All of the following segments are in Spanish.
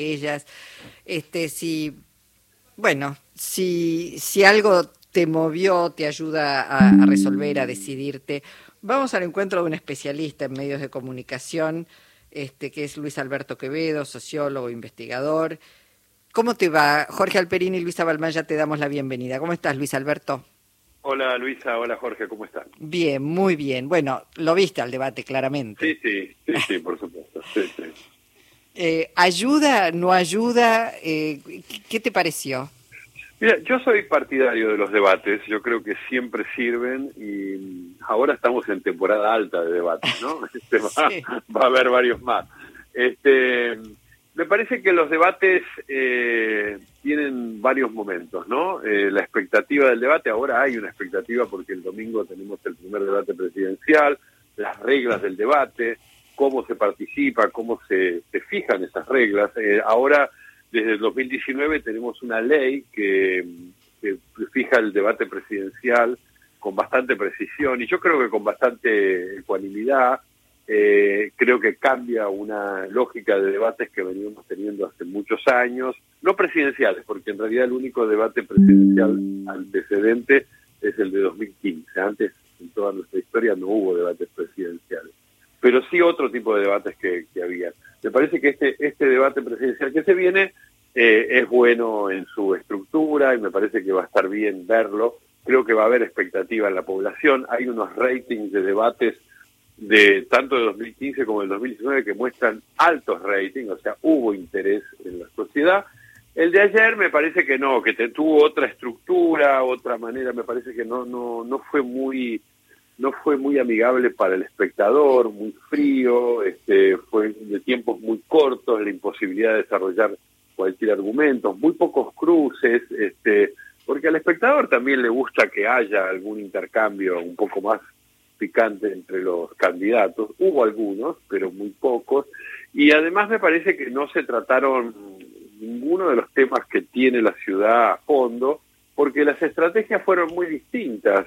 ellas. Este, si, bueno, si, si algo te movió, te ayuda a, resolver, a decidirte, vamos al encuentro de un especialista en medios de comunicación, este, que es Luis Alberto Quevedo, sociólogo, investigador. ¿Cómo te va? Jorge Alperini y Luisa Balmaya te damos la bienvenida. ¿Cómo estás, Luis Alberto? Hola Luisa, hola Jorge, ¿cómo estás? Bien, muy bien. Bueno, lo viste al debate claramente. Sí, sí, sí, sí por supuesto. Sí, sí. Eh, ¿Ayuda, no ayuda? Eh, ¿Qué te pareció? Mira, yo soy partidario de los debates, yo creo que siempre sirven y ahora estamos en temporada alta de debates, ¿no? Este, va, a haber varios más. Este, me parece que los debates eh, tienen varios momentos, ¿no? Eh, la expectativa del debate, ahora hay una expectativa porque el domingo tenemos el primer debate presidencial, las reglas del debate, cómo se participa, cómo se, fijan esas reglas. Eh, ahora desde el 2019 tenemos una ley que, fija el debate presidencial con bastante precisión y yo creo que con bastante ecuanimidad. Eh, creo que cambia una lógica de debates que veníamos teniendo hace muchos años, no presidenciales, porque en realidad el único debate presidencial antecedente es el de 2015. Antes, en toda nuestra historia, no hubo debates presidenciales, pero sí otro tipo de debates que, había. Me parece que este, este debate presidencial que se viene eh, es bueno en su estructura y me parece que va a estar bien verlo. Creo que va a haber expectativa en la población. Hay unos ratings de debates de tanto de 2015 como del 2019 que muestran altos ratings, o sea, hubo interés en la sociedad. El de ayer me parece que no, que te, tuvo otra estructura, otra manera, me parece que no, no, no fue muy no fue muy amigable para el espectador, muy frío, este, fue de tiempos muy cortos, la imposibilidad de desarrollar cualquier argumento, muy pocos cruces, este, porque al espectador también le gusta que haya algún intercambio un poco más picante entre los candidatos. Hubo algunos, pero muy pocos. Y además me parece que no se trataron ninguno de los temas que tiene la ciudad a fondo, porque las estrategias fueron muy distintas.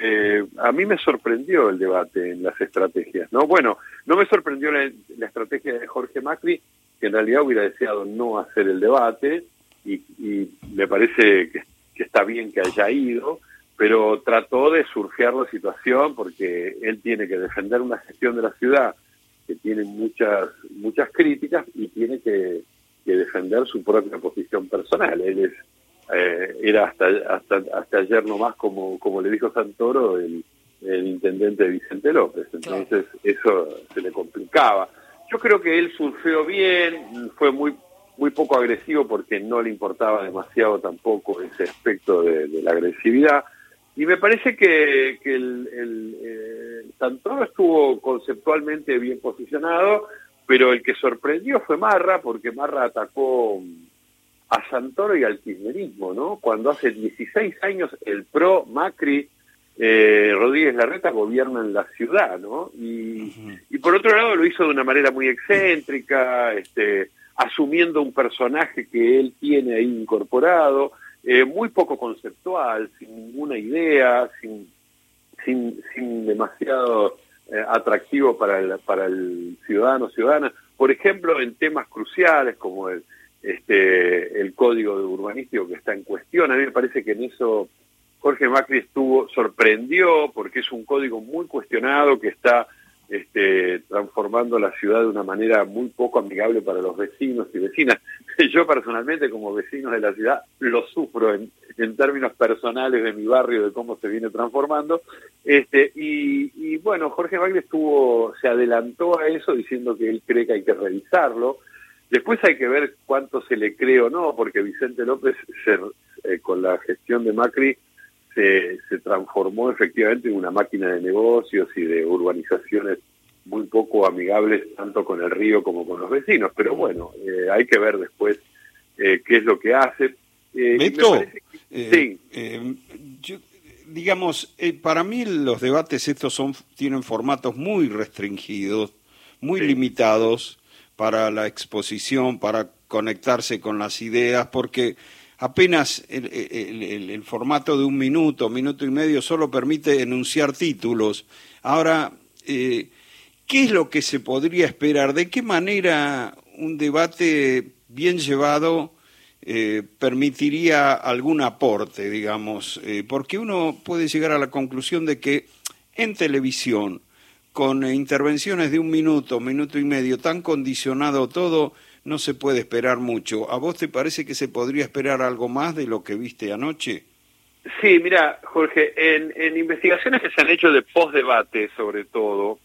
Eh, a mí me sorprendió el debate en las estrategias, ¿no? Bueno, no me sorprendió la, estrategia de Jorge Macri, que en realidad hubiera deseado no hacer el debate, y, me parece que, está bien que haya ido, pero trató de surfear la situación porque él tiene que defender una gestión de la ciudad que tiene muchas muchas críticas y tiene que defender su propia posición personal. Él es eh, era hasta, hasta, hasta ayer nomás, como, como le dijo Santoro, el, el intendente Vicente López. Entonces eso se le complicaba. Yo creo que él surfeó bien, fue muy muy poco agresivo porque no le importaba demasiado tampoco ese aspecto de, la agresividad. Y me parece que, que el, el eh, Santoro estuvo conceptualmente bien posicionado, pero el que sorprendió fue Marra, porque Marra atacó a Santoro y al kirchnerismo, ¿no? Cuando hace 16 años el PRO, Macri, eh, Rodríguez Larreta gobiernan la ciudad, ¿no? Y, y, por otro lado lo hizo de una manera muy excéntrica, este, asumiendo un personaje que él tiene ahí incorporado, eh, muy poco conceptual, sin ninguna idea, sin, sin, sin demasiado eh, atractivo para el, para el ciudadano ciudadana. Por ejemplo, en temas cruciales como el, este, el código urbanístico que está en cuestión. A mí me parece que en eso Jorge Macri estuvo, sorprendió, porque es un código muy cuestionado que está este, transformando la ciudad de una manera muy poco amigable para los vecinos y vecinas. Yo personalmente, como vecino de la ciudad, lo sufro en, en términos personales de mi barrio, de cómo se viene transformando. Este, y, y bueno, Jorge Macri estuvo, se adelantó a eso diciendo que él cree que hay que revisarlo Después hay que ver cuánto se le cree o no, porque Vicente López, eh, con la gestión de Macri, se, se transformó efectivamente en una máquina de negocios y de urbanizaciones muy poco amigables tanto con el río como con los vecinos. Pero bueno, eh, hay que ver después eh, qué es lo que hace. sí. digamos, para mí los debates estos son tienen formatos muy restringidos, muy limitados para la exposición, para conectarse con las ideas, porque apenas el, formato de un minuto, minuto y medio, solo permite enunciar títulos. Ahora, eh, ¿qué es lo que se podría esperar? ¿De qué manera un debate bien llevado, eh, permitiría algún aporte, digamos, eh, porque uno puede llegar a la conclusión de que en televisión, con intervenciones de un minuto, minuto y medio, tan condicionado todo, no se puede esperar mucho. ¿A vos te parece que se podría esperar algo más de lo que viste anoche? Sí, mira, Jorge, en, investigaciones que se han hecho de post-debate, sobre todo,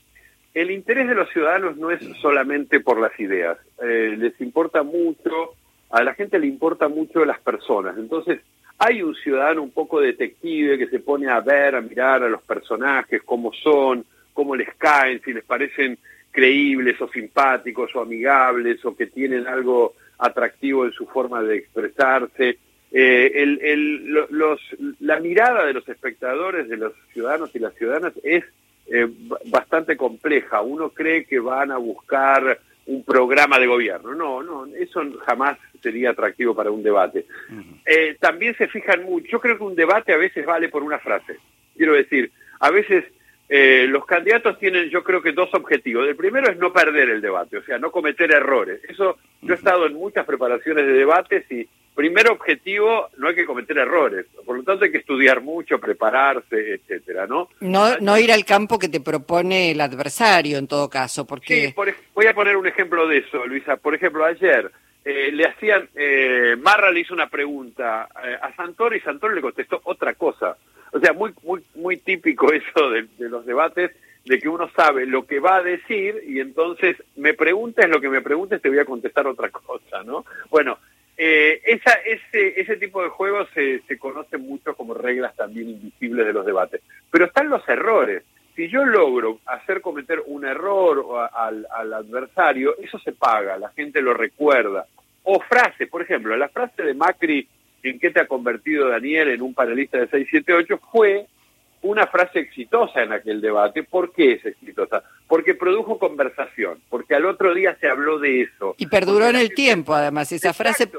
el interés de los ciudadanos no es solamente por las ideas. Eh, les importa mucho a la gente le importa mucho las personas. Entonces, hay un ciudadano un poco detective que se pone a ver, a mirar a los personajes, cómo son, cómo les caen, si les parecen creíbles o simpáticos o amigables o que tienen algo atractivo en su forma de expresarse. Eh, el, los, la mirada de los espectadores, de los ciudadanos y las ciudadanas es eh, bastante compleja. Uno cree que van a buscar un programa de gobierno. No, no, eso jamás sería atractivo para un debate. Eh, también se fijan mucho, yo creo que un debate a veces vale por una frase. Quiero decir, a veces eh, los candidatos tienen, yo creo que dos objetivos. El primero es no perder el debate, o sea, no cometer errores. Eso, yo he estado en muchas preparaciones de debates y primer objetivo, no hay que cometer errores. Por lo tanto, hay que estudiar mucho, prepararse, etcétera, ¿no? No, no ir al campo que te propone el adversario, en todo caso, porque... Sí, voy a poner un ejemplo de eso, Luisa. Por ejemplo, ayer eh, le hacían... Eh, Marra le hizo una pregunta eh, a Santoro y Santoro le contestó otra cosa. O sea, muy, muy, muy típico eso de, los debates de que uno sabe lo que va a decir y entonces me preguntas lo que me preguntes te voy a contestar otra cosa, ¿no? Bueno, eh, esa, ese, ese tipo de juegos se, se conocen mucho como reglas también invisibles de los debates. Pero están los errores. Si yo logro hacer cometer un error al, al adversario, eso se paga, la gente lo recuerda. O frase, por ejemplo, la frase de Macri, ¿en qué te ha convertido Daniel en un panelista de 678? fue una frase exitosa en aquel debate. ¿Por qué es exitosa? Porque produjo conversación, porque al otro día se habló de eso. Y perduró en el tiempo, además, esa frase.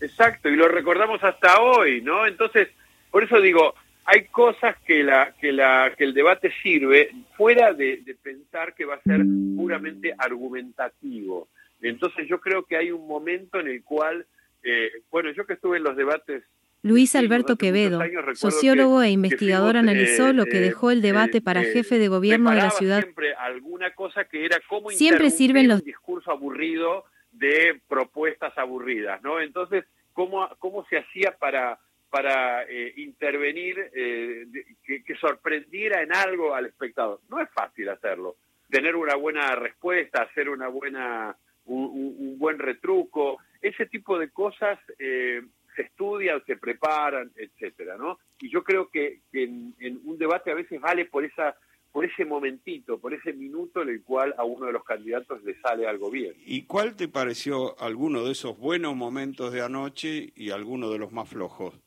Exacto, y lo recordamos hasta hoy, ¿no? Entonces, por eso digo, hay cosas que, la, que, la, que el debate sirve fuera de, pensar que va a ser puramente argumentativo. Entonces yo creo que hay un momento en el cual, eh, bueno, yo que estuve en los debates Luis Alberto Quevedo, sociólogo e investigador, analizó lo que eh, dejó el debate para eh, jefe de gobierno de la ciudad. Siempre alguna cosa que era cómo siempre sirven los discurso aburrido de propuestas aburridas, ¿no? Entonces, cómo cómo se hacía para para eh, intervenir que, que sorprendiera en algo al espectador. No es fácil hacerlo. Tener una buena respuesta, hacer una buena un, un buen retruco, ese tipo de cosas eh, se estudian, se preparan, etcétera, ¿no? Y yo creo que, en, un debate a veces vale por esa por ese momentito, por ese minuto en el cual a uno de los candidatos le sale algo bien. ¿Y cuál te pareció alguno de esos buenos momentos de anoche y alguno de los más flojos?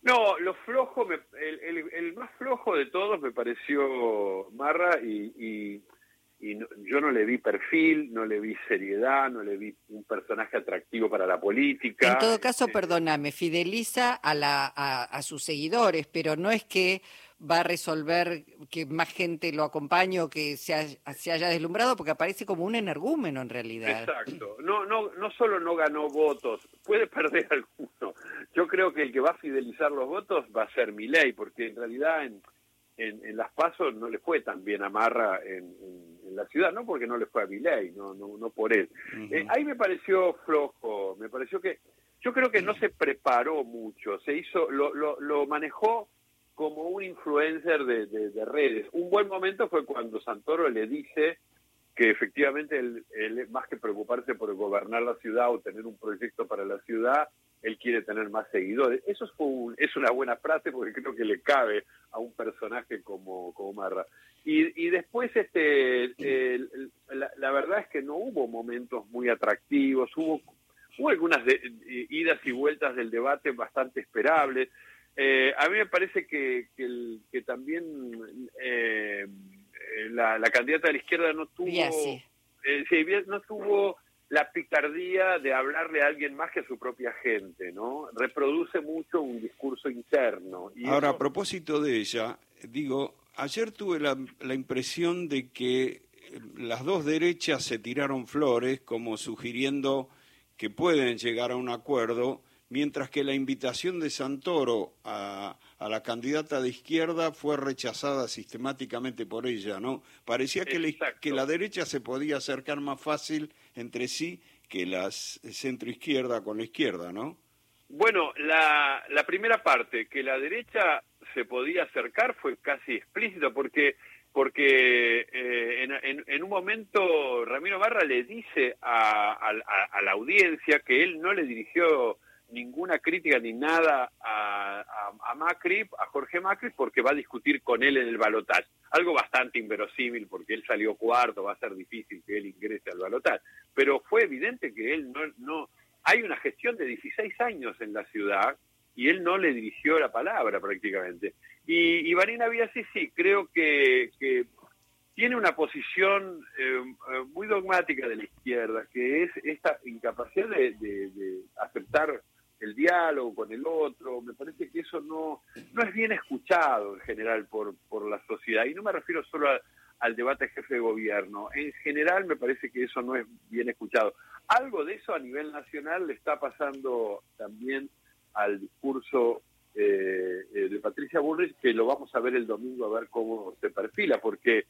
No, lo flojo, el, más flojo de todos me pareció Marra y y yo no le vi perfil, no le vi seriedad, no le vi un personaje atractivo para la política. En todo caso, este, perdóname, fideliza a, la, a, sus seguidores, pero no es que va a resolver que más gente lo acompañe o que se, se haya deslumbrado, porque aparece como un energúmeno en realidad. Exacto. No, no, no solo no ganó votos, puede perder alguno. Yo creo que el que va a fidelizar los votos va a ser ley, porque en realidad en, en, las pasos no le fue tan bien a Marra en la ciudad, no porque no le fue a Milei, no, no, no por él. Eh, ahí me pareció flojo, me pareció que, yo creo que no se preparó mucho, se hizo, lo, lo, lo manejó como un influencer de, de, redes. Un buen momento fue cuando Santoro le dice que efectivamente él, más que preocuparse por gobernar la ciudad o tener un proyecto para la ciudad, él quiere tener más seguidores. Eso es, es una buena frase porque creo que le cabe a un personaje como, como Marra. Y, después, este, la, verdad es que no hubo momentos muy atractivos, hubo, hubo algunas idas y vueltas del debate bastante esperables. Eh, a mí me parece que, que, también eh, la, candidata de la izquierda no tuvo, eh, no tuvo la picardía de hablarle a alguien más que a su propia gente, ¿no? Reproduce mucho un discurso interno. Y Ahora, a propósito de ella, digo, ayer tuve la, la, impresión de que las dos derechas se tiraron flores como sugiriendo que pueden llegar a un acuerdo, mientras que la invitación de Santoro a, a la candidata de izquierda fue rechazada sistemáticamente por ella, ¿no? Parecía que la, que la derecha se podía acercar más fácil entre sí que la centro izquierda con la izquierda, ¿no? Bueno, la, la primera parte, que la derecha se podía acercar, fue casi explícito, porque porque eh, en, en, un momento Ramiro Barra le dice a, a, la audiencia que él no le dirigió ninguna crítica ni nada a, a, Macri, a Jorge Macri, porque va a discutir con él en el balotaje. Algo bastante inverosímil, porque él salió cuarto, va a ser difícil que él ingrese al balotaje. Pero fue evidente que él no, no... Hay una gestión de 16 años en la ciudad y él no le dirigió la palabra prácticamente. Y, y Vanina sí, sí, creo que, que tiene una posición eh, eh, muy dogmática de la izquierda, que es esta incapacidad de aceptar el diálogo con el otro, me parece que eso no, no es bien escuchado en general por, por la sociedad, y no me refiero solo al debate jefe de gobierno, en general me parece que eso no es bien escuchado. Algo de eso a nivel nacional le está pasando también al discurso eh, eh, de Patricia Bullrich, que lo vamos a ver el domingo a ver cómo se perfila, porque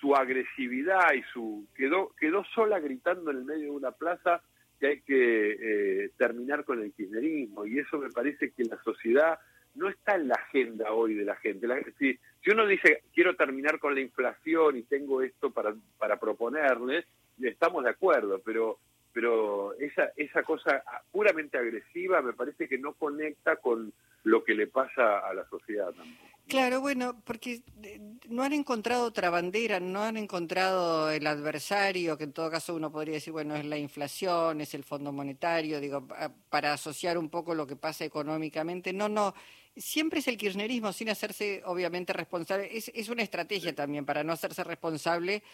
su agresividad y su quedó quedó sola gritando en el medio de una plaza que hay que eh, terminar con el kirchnerismo y eso me parece que la sociedad no está en la agenda hoy de la gente. si, si, uno dice quiero terminar con la inflación y tengo esto para, para proponerles, estamos de acuerdo, pero pero esa esa cosa puramente agresiva me parece que no conecta con lo que le pasa a la sociedad tampoco. Claro, bueno, porque eh, no han encontrado otra bandera, no han encontrado el adversario, que en todo caso uno podría decir, bueno, es la inflación, es el Fondo Monetario, digo, para asociar un poco lo que pasa económicamente. No, no, siempre es el kirchnerismo sin hacerse obviamente responsable. Es, es una estrategia también para no hacerse responsable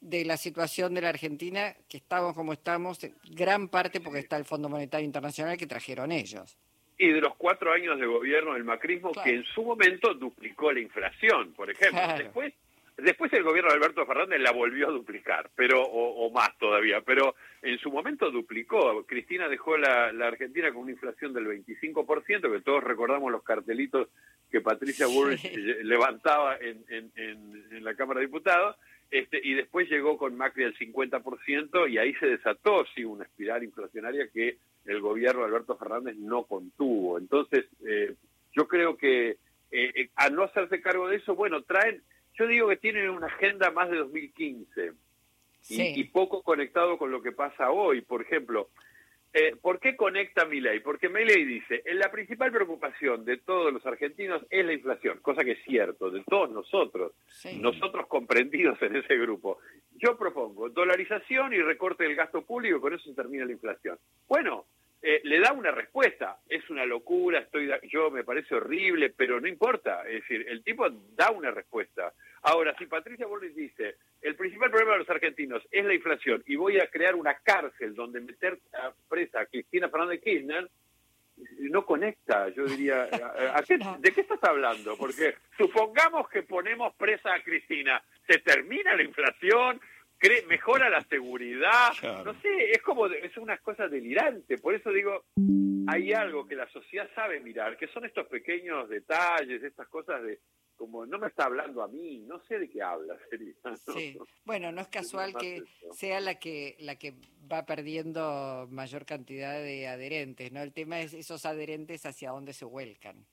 de la situación de la Argentina, que estamos como estamos, gran parte porque está el Fondo Monetario Internacional que trajeron ellos y de los cuatro años de gobierno del macrismo que en su momento duplicó la inflación, por ejemplo. Después, después el gobierno de Alberto Fernández la volvió a duplicar, pero o, más todavía, pero en su momento duplicó. Cristina dejó la, la, Argentina con una inflación del 25%, que todos recordamos los cartelitos que Patricia Bullrich levantaba en, en, en, la Cámara de Diputados. Este, y después llegó con Macri al 50% y ahí se desató, sí, una espiral inflacionaria que el gobierno de Alberto Fernández no contuvo. Entonces, eh, yo creo que eh, eh, al no hacerse cargo de eso, bueno, traen, yo digo que tienen una agenda más de 2015 y, y, poco conectado con lo que pasa hoy. Por ejemplo, eh, ¿Por qué conecta mi ley? Porque mi ley dice, la principal preocupación de todos los argentinos es la inflación, cosa que es cierto, de todos nosotros, nosotros comprendidos en ese grupo. Yo propongo dolarización y recorte del gasto público, con eso se termina la inflación. Bueno, eh, le da una respuesta, es una locura, estoy yo me parece horrible, pero no importa, es decir, el tipo da una respuesta. Ahora, si Patricia Bullrich dice, el principal problema de los argentinos es la inflación y voy a crear una cárcel donde meter a presa a Cristina Fernández Kirchner, no conecta, yo diría, ¿de qué estás hablando? Porque supongamos que ponemos presa a Cristina, se termina la inflación, mejora la seguridad, no sé, es como, es una cosa delirante, por eso digo, hay algo que la sociedad sabe mirar, que son estos pequeños detalles, estas cosas de, como no me está hablando a mí, no sé de qué habla, sería. Sí, bueno, no es casual que sea la que la que va perdiendo mayor cantidad de adherentes, ¿no? El tema es esos adherentes hacia dónde se vuelcan.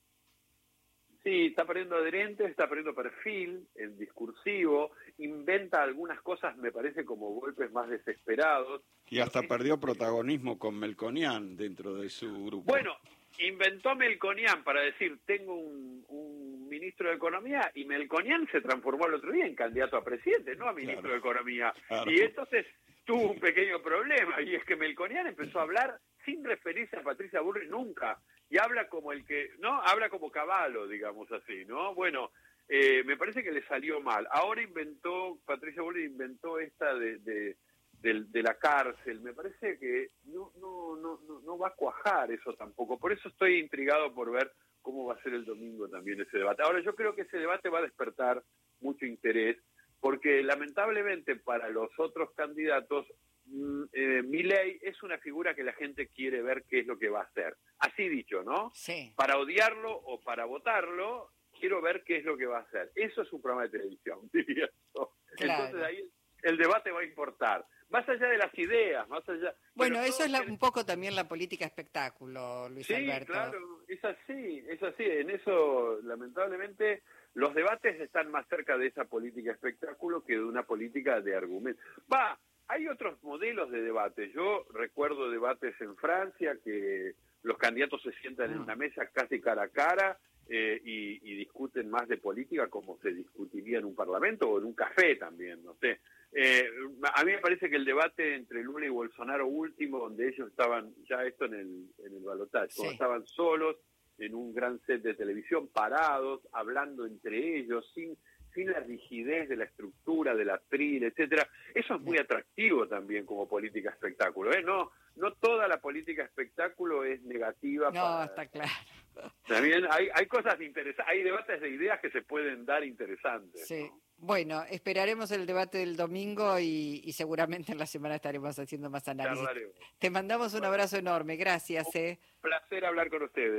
Sí, está perdiendo adherentes, está perdiendo perfil, el discursivo, inventa algunas cosas, me parece, como golpes más desesperados. Y hasta perdió protagonismo con Melconian dentro de su grupo. Bueno, inventó Melconian para decir, tengo un, un, ministro de Economía, y Melconian se transformó el otro día en candidato a presidente, no a ministro de Economía. Y entonces tuvo un pequeño problema, y es que Melconian empezó a hablar sin referirse a Patricia Burri nunca, y habla como el que, ¿no? Habla como caballo, digamos así, ¿no? Bueno, eh, me parece que le salió mal. Ahora inventó, Patricia Burri inventó esta de, de de, la cárcel. Me parece que no, no, no, no va a cuajar eso tampoco. Por eso estoy intrigado por ver cómo va a ser el domingo también ese debate. Ahora yo creo que ese debate va a despertar mucho interés porque lamentablemente para los otros candidatos mm, eh, es una figura que la gente quiere ver qué es lo que va a hacer. Así dicho, ¿no? Sí. Para odiarlo o para votarlo, quiero ver qué es lo que va a hacer. Eso es un programa de televisión, diría yo. Entonces ahí el debate va a importar. Más allá de las ideas, más allá... Bueno, eso es un poco también la política espectáculo, Luis sí, Alberto. claro, es así, es así. En eso, lamentablemente, los debates están más cerca de esa política espectáculo que de una política de argumento. Va, hay otros modelos de debate. Yo recuerdo debates en Francia que los candidatos se sientan en ah. una mesa casi cara a cara eh, y, discuten más de política como se discutiría en un parlamento o en un café también, no sé. Eh, a mí me parece que el debate entre Lula y Bolsonaro último, donde ellos estaban, ya esto en el, en el balotaje, estaban solos en un gran set de televisión, parados, hablando entre ellos, sin, sin la rigidez de la estructura, del atril, etcétera. Eso es muy atractivo también como política espectáculo, ¿eh? No, no toda la política espectáculo es negativa. No, está claro. También hay, hay cosas interesantes, hay debates de ideas que se pueden dar interesantes. Sí. Bueno, esperaremos el debate del domingo y, seguramente en la semana estaremos haciendo más análisis. Te mandamos un abrazo enorme, gracias. Un eh. placer hablar con ustedes.